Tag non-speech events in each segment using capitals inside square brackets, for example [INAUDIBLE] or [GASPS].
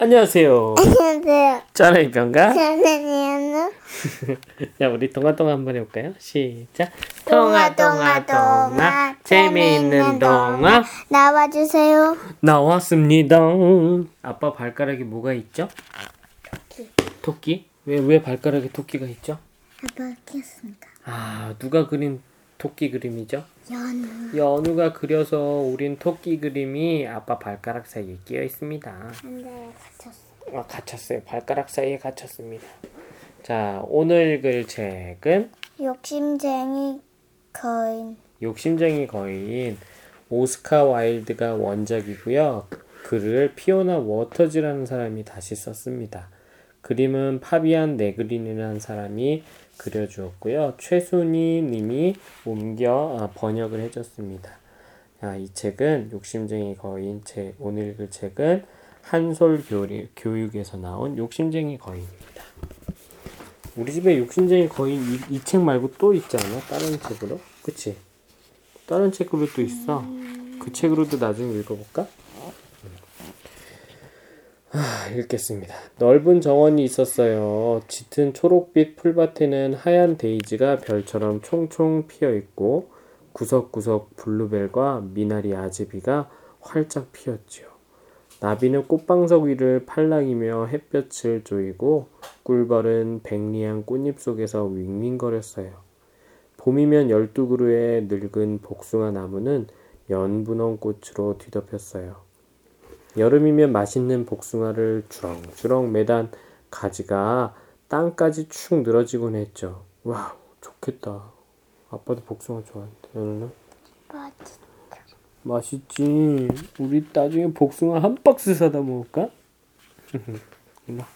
안녕하세요. 안녕하세요. 짜라이 병가. 저는요. 자, 우리 동화 동화 한번 해볼까요? 시작. 동화 동화 동화 재미있는 동화 나와주세요. 나왔습니다. 아빠 발가락에 뭐가 있죠? 토끼. 왜, 왜 발가락에 토끼가 있죠? 아빠 켰습니다. 아, 누가 그린 토끼 그림이죠? 연우. 연우가 그려서 우린 토끼 그림이 아빠 발가락 사이에 끼어 있습니다. 한대 갇혔어. 아, 갇혔어요. 발가락 사이에 갇혔습니다. 자, 오늘 읽을 책은 욕심쟁이 거인. 욕심쟁이 거인 오스카 와일드가 원작이고요. 글을 피오나 워터즈라는 사람이 다시 썼습니다. 그림은 파비안 네그린이라는 사람이 그려주었고요. 최순희 님이 옮겨 아, 번역을 해줬습니다. 아, 이 책은 욕심쟁이 거인 책 오늘 읽을 책은 한솔 교육에서 나온 욕심쟁이 거인입니다. 우리 집에 욕심쟁이 거인 이 책 말고 또 있지 않아? 다른 책으로? 그치? 다른 책으로 또 있어. 그 책으로도 나중에 읽어볼까? 아, 읽겠습니다. 넓은 정원이 있었어요. 짙은 초록빛 풀밭에는 하얀 데이지가 별처럼 총총 피어 있고 구석구석 블루벨과 미나리 아제비가 활짝 피었지요. 나비는 꽃방석 위를 팔랑이며 햇볕을 조이고 꿀벌은 백리한 꽃잎 속에서 윙윙거렸어요. 봄이면 열두 그루의 늙은 복숭아 나무는 연분홍 꽃으로 뒤덮였어요. 여름이면 맛있는 복숭아를 주렁주렁 매단 가지가 땅까지 축 늘어지곤 했죠. 와, 좋겠다. 아빠도 복숭아 좋아하는데, 너는? 맞아. 맛있지. 우리 나중에 복숭아 한 박스 사다 먹을까? [LAUGHS] 와.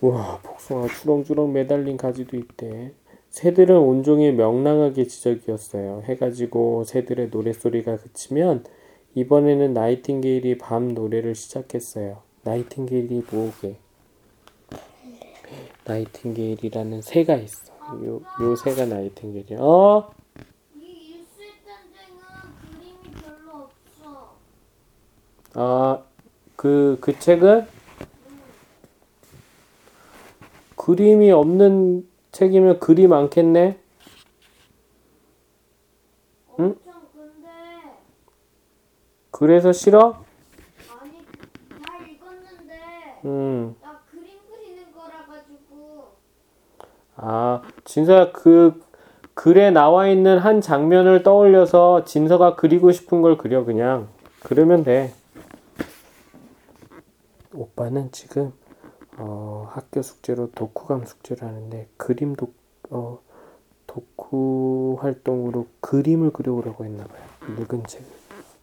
와, 복숭아 주렁주렁 매달린 가지도 있대. 새들은 온종일 명랑하게 지저귀었어요. 해가 지고 새들의 노랫소리가 그치면 이번에는 나이팅게일이 밤 노래를 시작했어요. 나이팅게일이 뭐게? 나이팅게일이라는 새가 있어. 요, 요 새가 나이팅게일이야. 어? 아, 그, 그 책은? 그림이 없는 책이면 글이 많겠네? 응? 그래서 싫어? 아니 잘 읽었는데 음. 나 그림 그리는 거라 가지고 아, 진서야, 그, 글에 나와 있는 한 장면을 떠올려서 진서가 그리고 싶은 걸 그려, 그냥. 그러면 돼. 오빠는 지금, 어, 학교 숙제로 독후감 숙제를 하는데, 그림 독, 어, 독후 활동으로 그림을 그려오라고 했나봐요. 늙은 책을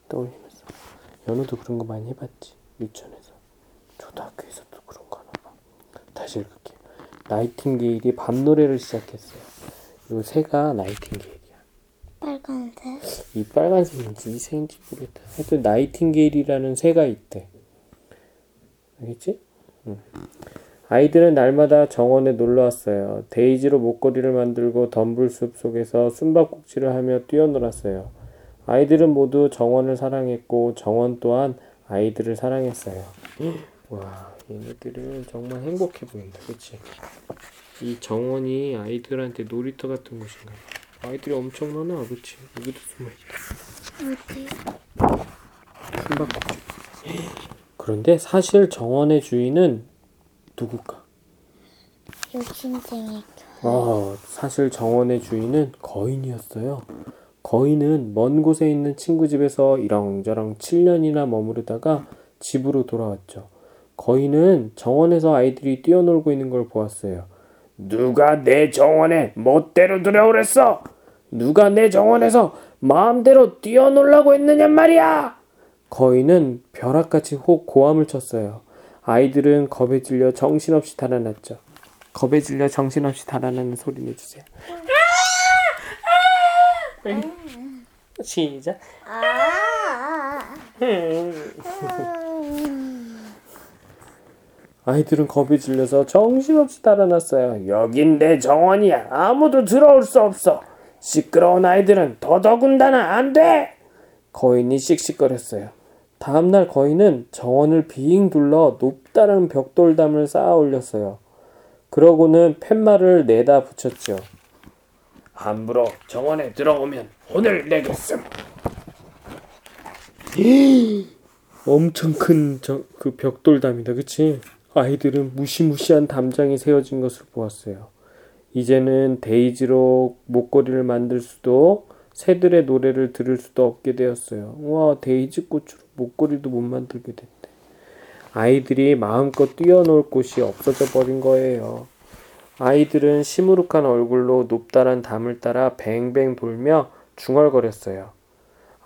떠올리면서. 연우도 그런 거 많이 해봤지, 유치원에서. 초등학교에서도 그런 거 하나 봐. 다시 읽을게요. 나이팅게일이 밤노래를 시작했어요. 요 새가 나이팅게일이야. 빨간색. 이 빨간색인지 이 새인지 모르겠다. 하여튼 나이팅게일이라는 새가 있대. 알겠지? 응. 아이들은 날마다 정원에 놀러 왔어요. 데이지로 목걸이를 만들고 덤불숲 속에서 숨바꼭질을 하며 뛰어놀았어요. 아이들은 모두 정원을 사랑했고 정원 또한 아이들을 사랑했어요. [GASPS] 와, 얘네들은 정말 행복해 보인다. 그치? 이 정원이 아이들한테 놀이터 같은 곳인가 봐. 아이들이 엄청 많아. 그치? 여기도 숨어있다. 어디? 숨바꼭질. 그런데 사실 정원의 주인은 누굴까? 욕심쟁이 아, 사실 정원의 주인은 거인이었어요. 거인은 먼 곳에 있는 친구 집에서 이렁저렁 7년이나 머무르다가 집으로 돌아왔죠. 거인은 정원에서 아이들이 뛰어놀고 있는 걸 보았어요. 누가 내 정원에 멋대로 들어오랬어? 누가 내 정원에서 마음대로 뛰어놀라고 했느냔 말이야! 거인은 벼락같이 혹 고함을 쳤어요. 아이들은 겁에 질려 정신없이 달아났죠. 겁에 질려 정신없이 달아나는 소리 내주세요. 시작. 아. 아이들은 겁에 질려서 정신없이 달아났어요. 여긴 내 정원이야. 아무도 들어올 수 없어. 시끄러운 아이들은 더더군다나 안 돼. 거인이 씩씩거렸어요. 다음날 거인은 정원을 빙 둘러 높다란 벽돌담을 쌓아 올렸어요. 그러고는 팻말을 내다 붙였죠. 함부로 정원에 들어오면 혼을 내겠음. [GASPS] 엄청 큰 그 벽돌담이다, 그치? 아이들은 무시무시한 담장이 세워진 것을 보았어요. 이제는 데이지로 목걸이를 만들 수도 새들의 노래를 들을 수도 없게 되었어요. 와, 데이지 꽃으로 목걸이도 못 만들게 됐대. 아이들이 마음껏 뛰어놀 곳이 없어져 버린 거예요. 아이들은 시무룩한 얼굴로 높다란 담을 따라 뱅뱅 돌며 중얼거렸어요.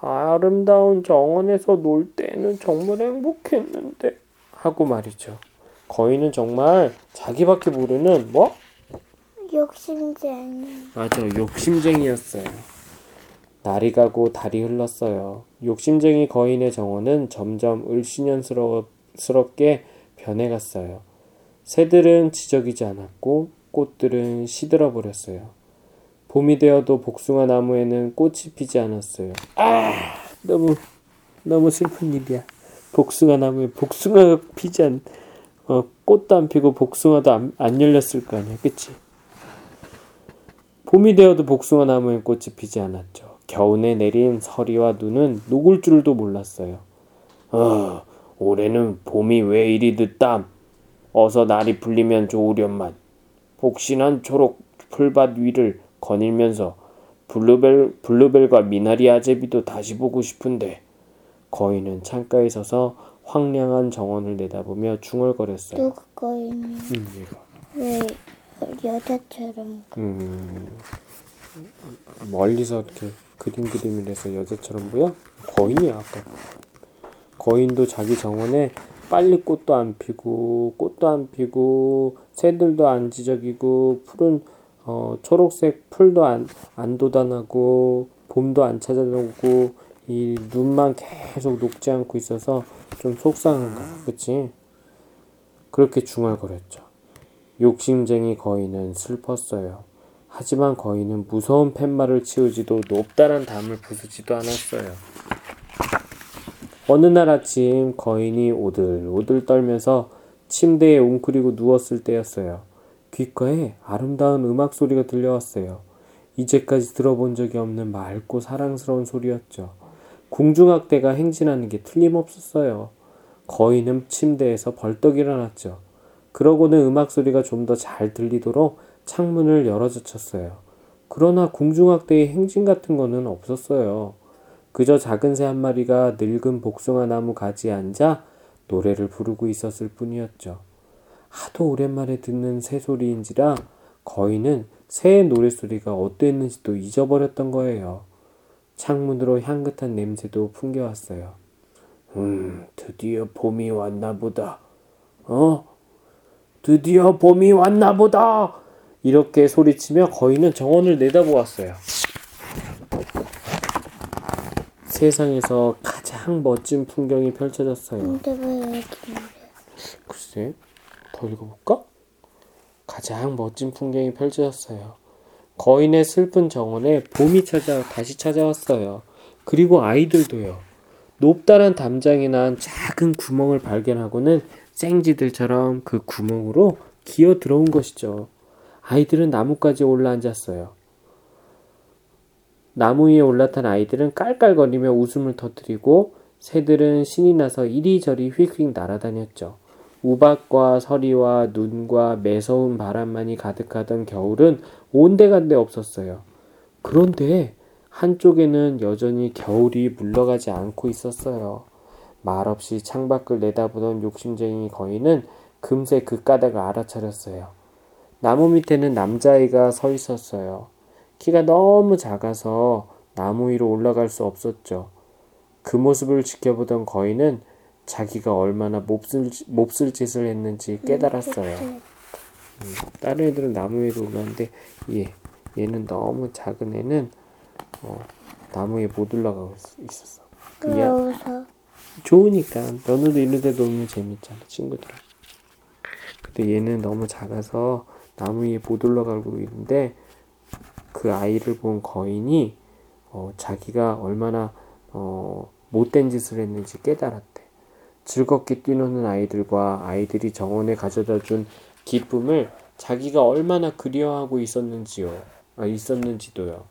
아름다운 정원에서 놀 때는 정말 행복했는데 하고 말이죠. 거인은 정말 자기밖에 모르는 뭐? 욕심쟁이. 맞아, 욕심쟁이였어요. 날이 가고 달이 흘렀어요. 욕심쟁이 거인의 정원은 점점 을씨년스럽게 변해갔어요. 새들은 지저귀지 않았고 꽃들은 시들어 버렸어요. 봄이 되어도 복숭아 나무에는 꽃이 피지 않았어요. 아, 너무 너무 슬픈 일이야. 복숭아 나무에 복숭아가 피지 않, 어, 꽃도 안 피고 복숭아도 안, 안 열렸을 거 아니야, 그치? 봄이 되어도 복숭아 나무엔 꽃이 피지 않았죠. 겨우내 내린 서리와 눈은 녹을 줄도 몰랐어요. 어, 올해는 봄이 왜 이리 늦담? 어서 날이 풀리면 좋으련만. 폭신한 초록 풀밭 위를 거닐면서 bluebell, bluebell과 미나리 아제비도 다시 보고 싶은데 거인은 창가에 서서 황량한 정원을 내다보며 중얼거렸어요. 누구 거인이 음, 이거. 왜 여자처럼 음, 멀리서 이렇게 그림 그림이라서 여자처럼 보여? 거인이야 아까. 거인도 자기 정원에 빨리 꽃도 안 피고 꽃도 안 피고 새들도 안 지저귀고 푸른 어, 초록색 풀도 안, 안 돋아나고 봄도 안 찾아오고 이 눈만 계속 녹지 않고 있어서 좀 속상한 거야 그치? 그렇게 중얼거렸죠 욕심쟁이 거인은 슬펐어요 하지만 거인은 무서운 팻말을 치우지도 높다란 담을 부수지도 않았어요 어느 날 아침 거인이 오들오들 떨면서 침대에 웅크리고 누웠을 때였어요. 귓가에 아름다운 음악 소리가 들려왔어요. 이제까지 들어본 적이 없는 맑고 사랑스러운 소리였죠. 궁중악대가 행진하는 게 틀림없었어요. 거인은 침대에서 벌떡 일어났죠. 그러고는 음악 소리가 좀 더 잘 들리도록 창문을 열어젖혔어요. 그러나 궁중악대의 행진 같은 거는 없었어요. 그저 작은 새 한 마리가 늙은 복숭아 나무 가지에 앉아 노래를 부르고 있었을 뿐이었죠. 하도 오랜만에 듣는 새 소리인지라 거인은 새의 노랫소리가 어땠는지도 잊어버렸던 거예요. 창문으로 향긋한 냄새도 풍겨왔어요. 음, 드디어 봄이 왔나 보다. 어? 드디어 봄이 왔나 보다! 이렇게 소리치며 거인은 정원을 내다보았어요. 세상에서 가장 멋진 풍경이 펼쳐졌어요. 근데 왜 여기 글쎄, 더 읽어볼까? 가장 멋진 풍경이 펼쳐졌어요. 거인의 슬픈 정원에 봄이 찾아 다시 찾아왔어요. 그리고 아이들도요. 높다란 담장이 난 작은 구멍을 발견하고는 생쥐들처럼 그 구멍으로 기어 들어온 것이죠. 아이들은 나무까지 올라앉았어요. 나무 위에 올라탄 아이들은 깔깔거리며 웃음을 터뜨리고 새들은 신이 나서 이리저리 휙휙 날아다녔죠. 우박과 서리와 눈과 매서운 바람만이 가득하던 겨울은 온데간데 없었어요. 그런데 한쪽에는 여전히 겨울이 물러가지 않고 있었어요. 말없이 창밖을 내다보던 욕심쟁이 거인은 금세 그 까닭을 알아차렸어요. 나무 밑에는 남자아이가 서 있었어요. 키가 너무 작아서 나무 위로 올라갈 수 없었죠. 그 모습을 지켜보던 거인은 자기가 얼마나 몹쓸, 몹쓸 짓을 했는지 깨달았어요. 음, 다른 애들은 나무 위로 올라왔는데 얘, 얘는 너무 작은 애는 어, 나무에 못 올라가고 있- 있었어. 왜 그냥? 좋으니까 너네도 이런 데 놀면 재밌잖아 친구들아. 근데 얘는 너무 작아서 나무 위에 못 올라가고 있는데 그 아이를 본 거인이 어, 자기가 얼마나 어, 못된 짓을 했는지 깨달았대. 즐겁게 뛰노는 아이들과 아이들이 정원에 가져다 준 기쁨을 자기가 얼마나 그리워하고 있었는지요. 아, 있었는지도요.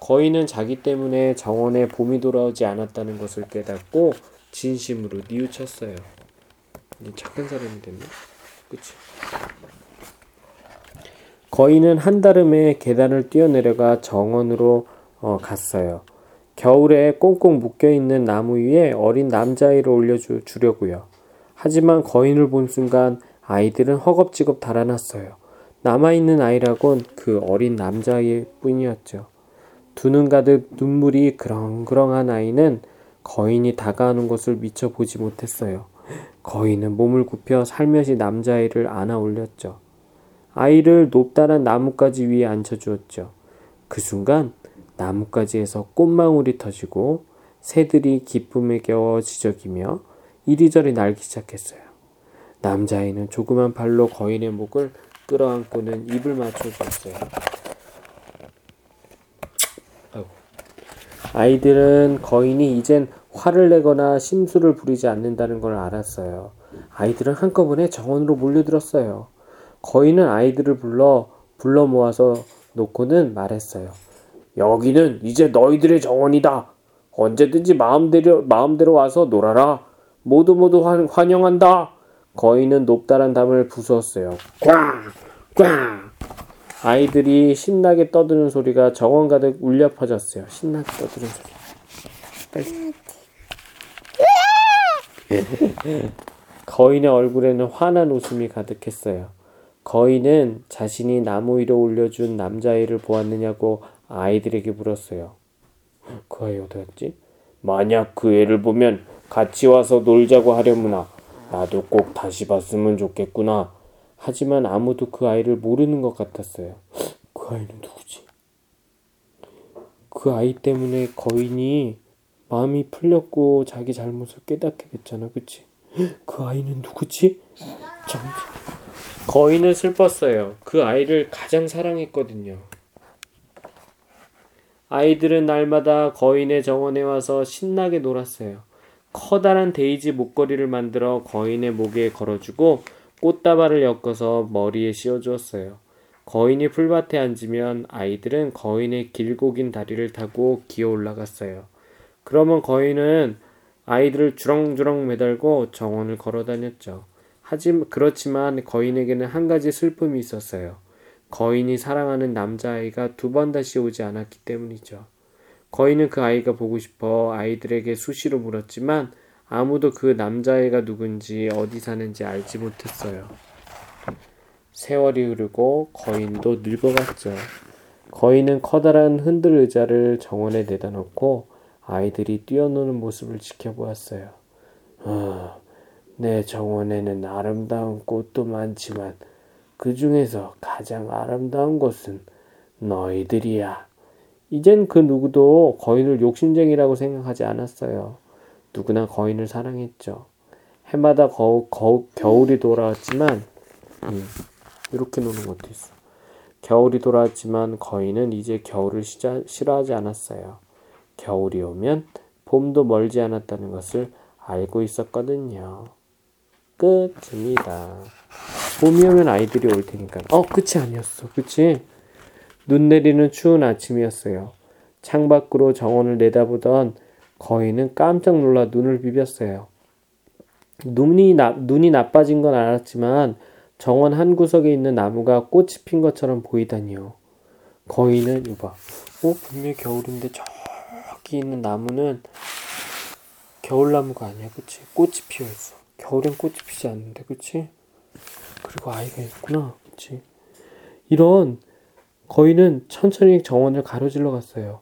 거인은 자기 때문에 정원에 봄이 돌아오지 않았다는 것을 깨닫고 진심으로 뉘우쳤어요. 착한 사람이 됐네. 그치? 거인은 한달음에 계단을 뛰어내려가 정원으로 어, 갔어요. 겨울에 꽁꽁 묶여 있는 나무 위에 어린 남자아이를 올려주려고요. 하지만 거인을 본 순간 아이들은 허겁지겁 달아났어요. 남아있는 아이라곤 그 어린 남자아이 뿐이었죠. 두 눈 가득 눈물이 그렁그렁한 아이는 거인이 다가오는 것을 미처 보지 못했어요. 거인은 몸을 굽혀 살며시 남자아이를 안아 올렸죠. 아이를 높다란 나뭇가지 위에 앉혀주었죠. 그 순간 나뭇가지에서 꽃망울이 터지고 새들이 기쁨에 겨워 지저귀며 이리저리 날기 시작했어요. 남자아이는 조그만 발로 거인의 목을 끌어안고는 입을 맞춰주었어요. 아이고. 아이들은 거인이 이젠 화를 내거나 심술을 부리지 않는다는 걸 알았어요. 아이들은 한꺼번에 정원으로 몰려들었어요. 거인은 아이들을 불러 불러 모아서 놓고는 말했어요. 여기는 이제 너희들의 정원이다. 언제든지 마음대로 마음대로 와서 놀아라. 모두 모두 환, 환영한다. 거인은 높다란 담을 부수었어요. 꽝! 꽝! 아이들이 신나게 떠드는 소리가 정원 가득 울려 퍼졌어요. 신나게 떠드는 소리. 거인의 얼굴에는 환한 웃음이 가득했어요. 거인은 자신이 나무 위로 올려준 남자아이를 보았느냐고 아이들에게 물었어요. 그 아이 어디 갔지? 만약 그 애를 보면 같이 와서 놀자고 하려무나 나도 꼭 다시 봤으면 좋겠구나. 하지만 아무도 그 아이를 모르는 것 같았어요. 그 아이는 누구지? 그 아이 때문에 거인이 마음이 풀렸고 자기 잘못을 깨닫게 됐잖아, 그치? 그 아이는 누구지? 정... 거인은 슬펐어요. 그 아이를 가장 사랑했거든요. 아이들은 날마다 거인의 정원에 와서 신나게 놀았어요. 커다란 데이지 목걸이를 만들어 거인의 목에 걸어주고 꽃다발을 엮어서 머리에 씌워주었어요. 거인이 풀밭에 앉으면 아이들은 거인의 길고 긴 다리를 타고 기어 올라갔어요. 그러면 거인은 아이들을 주렁주렁 매달고 정원을 걸어 다녔죠. 하지만 그렇지만 거인에게는 한 가지 슬픔이 있었어요. 거인이 사랑하는 남자아이가 두 번 다시 오지 않았기 때문이죠. 거인은 그 아이가 보고 싶어 아이들에게 수시로 물었지만 아무도 그 남자아이가 누군지 어디 사는지 알지 못했어요. 세월이 흐르고 거인도 늙어갔죠. 거인은 커다란 흔들 의자를 정원에 내다 놓고 아이들이 뛰어노는 모습을 지켜보았어요. 아, 내 정원에는 아름다운 꽃도 많지만 그 중에서 가장 아름다운 곳은 너희들이야. 이젠 그 누구도 거인을 욕심쟁이라고 생각하지 않았어요. 누구나 거인을 사랑했죠. 해마다 거, 거, 겨울이 돌아왔지만, 음, 이렇게 노는 것도 있어. 겨울이 돌아왔지만 거인은 이제 겨울을 시자, 싫어하지 않았어요. 겨울이 오면 봄도 멀지 않았다는 것을 알고 있었거든요. 끝입니다. 봄이 오면 아이들이 올 테니까. 어, 끝이 아니었어. 그치? 눈 내리는 추운 아침이었어요. 창밖으로 정원을 내다보던 거인은 깜짝 놀라 눈을 비볐어요. 눈이, 나, 눈이 나빠진 건 알았지만 정원 한 구석에 있는 나무가 꽃이 핀 것처럼 보이다니요. 거인은 이봐. 어, 분명히 겨울인데 저기 있는 나무는 겨울나무가 아니야. 그치? 꽃이 피어 있어. 겨울엔 꽃이 피지 않는데. 그치? 그리고 아이가 있구나. 그치? 이런 거인은 천천히 정원을 가로질러 갔어요.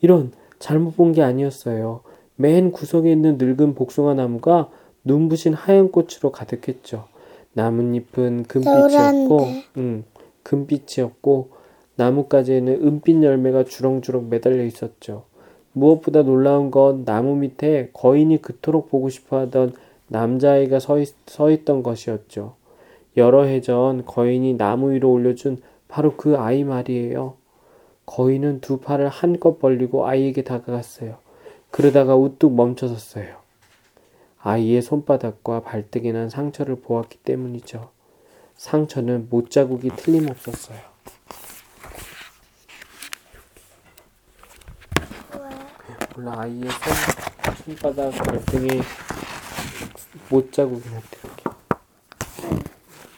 이런 잘못 본 게 아니었어요. 맨 구석에 있는 늙은 복숭아 나무가 눈부신 하얀 꽃으로 가득했죠. 나뭇잎은 금빛이었고, 음, 금빛이었고, 나뭇가지에는 은빛 열매가 주렁주렁 매달려 있었죠. 무엇보다 놀라운 건 나무 밑에 거인이 그토록 보고 싶어 하던 남자아이가 서, 있, 서 있던 것이었죠. 여러 해 전 거인이 나무 위로 올려준 바로 그 아이 말이에요. 거인은 두 팔을 한껏 벌리고 아이에게 다가갔어요. 그러다가 우뚝 멈춰섰어요. 아이의 손바닥과 발등에 난 상처를 보았기 때문이죠. 상처는 못자국이 틀림없었어요. 몰라 아이의 손, 손바닥 발등에 못 자국이 났대 이렇게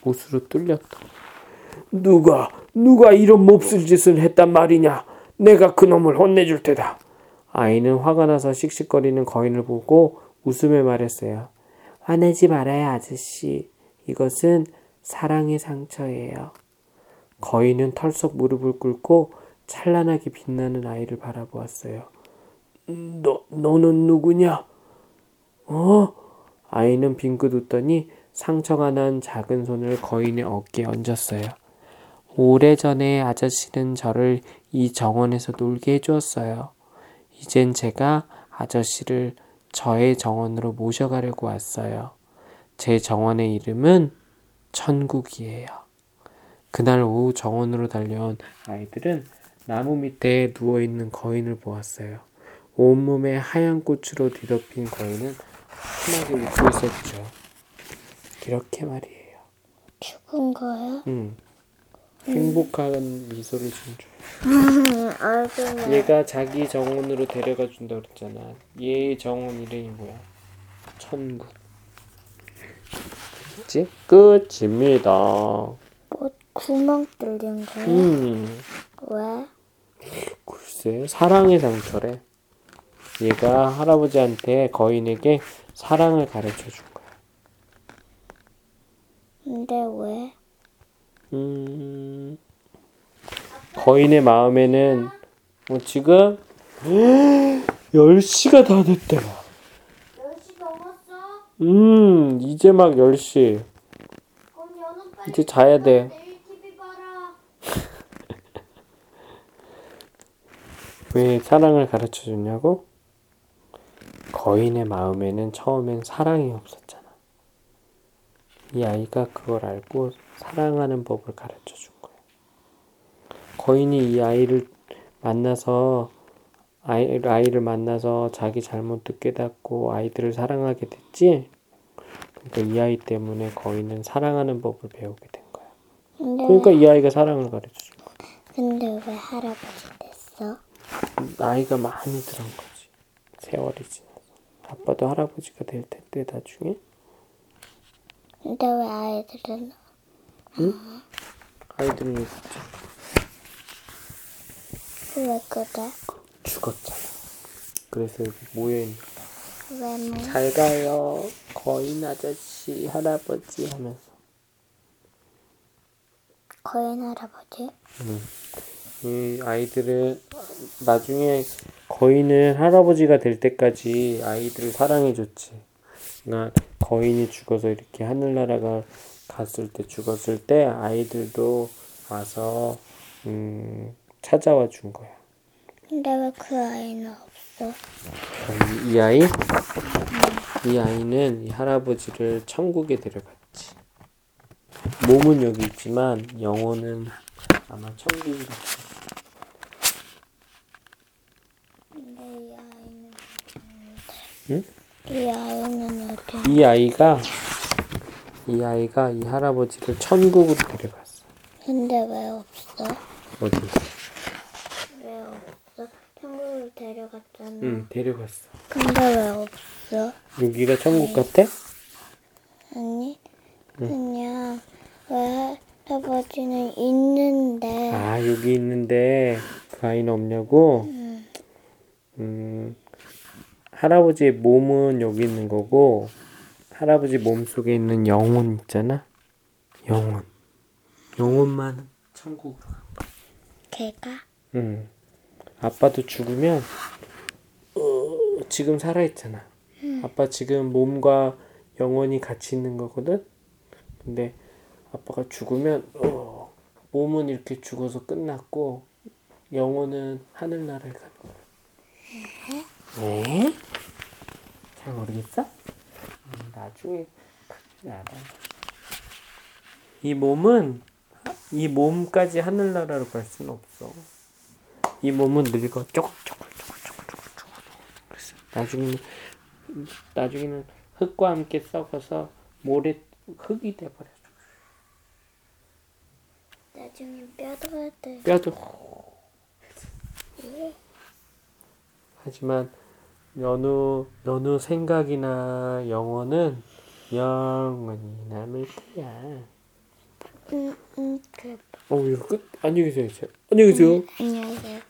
못으로 뚫렸다. 누가 누가 이런 몹쓸 짓을 했단 말이냐? 내가 그놈을 혼내줄 테다. 아이는 화가 나서 씩씩거리는 거인을 보고 웃으며 말했어요. 화내지 말아요, 아저씨. 이것은 사랑의 상처예요. 거인은 털썩 무릎을 꿇고 찬란하게 빛나는 아이를 바라보았어요. 너, 너는 누구냐? 어? 아이는 빙긋 웃더니 상처가 난 작은 손을 거인의 어깨에 얹었어요. 오래전에 아저씨는 저를 이 정원에서 놀게 해주었어요. 이젠 제가 아저씨를 저의 정원으로 모셔가려고 왔어요. 제 정원의 이름은 천국이에요. 그날 오후 정원으로 달려온 아이들은 나무 밑에 누워있는 거인을 보았어요. 온몸에 하얀 꽃으로 뒤덮인 거인은 환하게 웃고 있었죠. 이렇게 말이에요. 죽은 거야? 응. 행복한 미소를 지은 줄. [LAUGHS] 얼굴 얘가 자기 정원으로 데려가 준다 그랬잖아. 얘 정원 이름이 뭐야? 천국. 그치? 끝입니다. 뭐 구멍 뚫린 거야? 음, 왜? 글쎄, 사랑의 상처래. 얘가 할아버지한테 거인에게 사랑을 가르쳐 준 거야. 근데 왜? 음, 거인의 마음에는 뭐 지금 [GASPS] 10시가 다 됐대. 10시 넘었어? 음, 이제 막 10시. 그럼 연우 빨리 이제 자야 돼. 내일 TV 봐라. [LAUGHS] 왜 사랑을 가르쳐 줬냐고? 거인의 마음에는 처음엔 사랑이 없었잖아. 이 아이가 그걸 알고 사랑하는 법을 가르쳐 준 거야. 거인이 이 아이를 만나서 아이, 아이를 만나서 자기 잘못도 깨닫고 아이들을 사랑하게 됐지. 그러니까 이 아이 때문에 거인은 사랑하는 법을 배우게 된 거야. 그러니까 이 아이가 사랑을 가르쳐 준 거야. 근데 왜 할아버지 됐어? 나이가 많이 들은 거지. 세월이 지나서. 아빠도 할아버지가 될 텐데 나중에. 근데 왜 아이들은 아이들은 있었죠. 왜 그래? 죽었잖아. 그래서 여기 모여있는 왜 뭐? 잘 가요. 거인 아저씨, 할아버지 하면서. 거인 할아버지? 이 아이들은 나중에 거인은 할아버지가 될 때까지 아이들을 사랑해줬지. 그러니까 거인이 죽어서 이렇게 하늘나라가 갔을 때 죽었을 때 아이들도 와서 음, 찾아와 준 거야. 근데 왜 그 아이는 없어? 이, 이 아이? 이 아이는 이 할아버지를 천국에 데려갔지. 몸은 여기 있지만 영혼은 아마 천국으로. 근데 이 아이는 응? 이 아이는 어디? 이 아이가 이 아이가 이 할아버지를 천국으로 데려갔어. 근데 왜 없어? 어디? 왜 없어? 천국을 데려갔잖아. 응, 데려갔어. 근데 왜 없어? 여기가 천국 같아? 아니 그냥 왜 할아버지는 있는데 아, 여기 있는데 그 아이는 없냐고? 음, 할아버지의 몸은 여기 있는 거고, 할아버지 몸 속에 있는 영혼 있잖아? 영혼. 영혼만 천국으로. 걔가 응. 아빠도 죽으면, 어, 지금 살아 있잖아. 아빠 지금 몸과 영혼이 같이 있는 거거든? 근데 아빠가 죽으면, 어, 몸은 이렇게 죽어서 끝났고, 영혼은 하늘나라에 가는 거야. 네? 잘 모르겠어? 음, 나중에 크게 알아. 이 몸은 이 몸까지 하늘나라로 갈 수는 없어. 이 몸은 늙어 쪼글쪼글쪼글쪼글쪼글. 그래서 나중에는 나중에는 흙과 함께 썩어서 모래 흙이 돼버려. 나중에 뼈도 돼. 뼈도 하지만 연우 연우 생각이나 영혼은 영원히 남을 거야. 응, 응, 그래. 어 이거 끝 안녕히 계세요. 안녕히 계세요. 안녕하세요.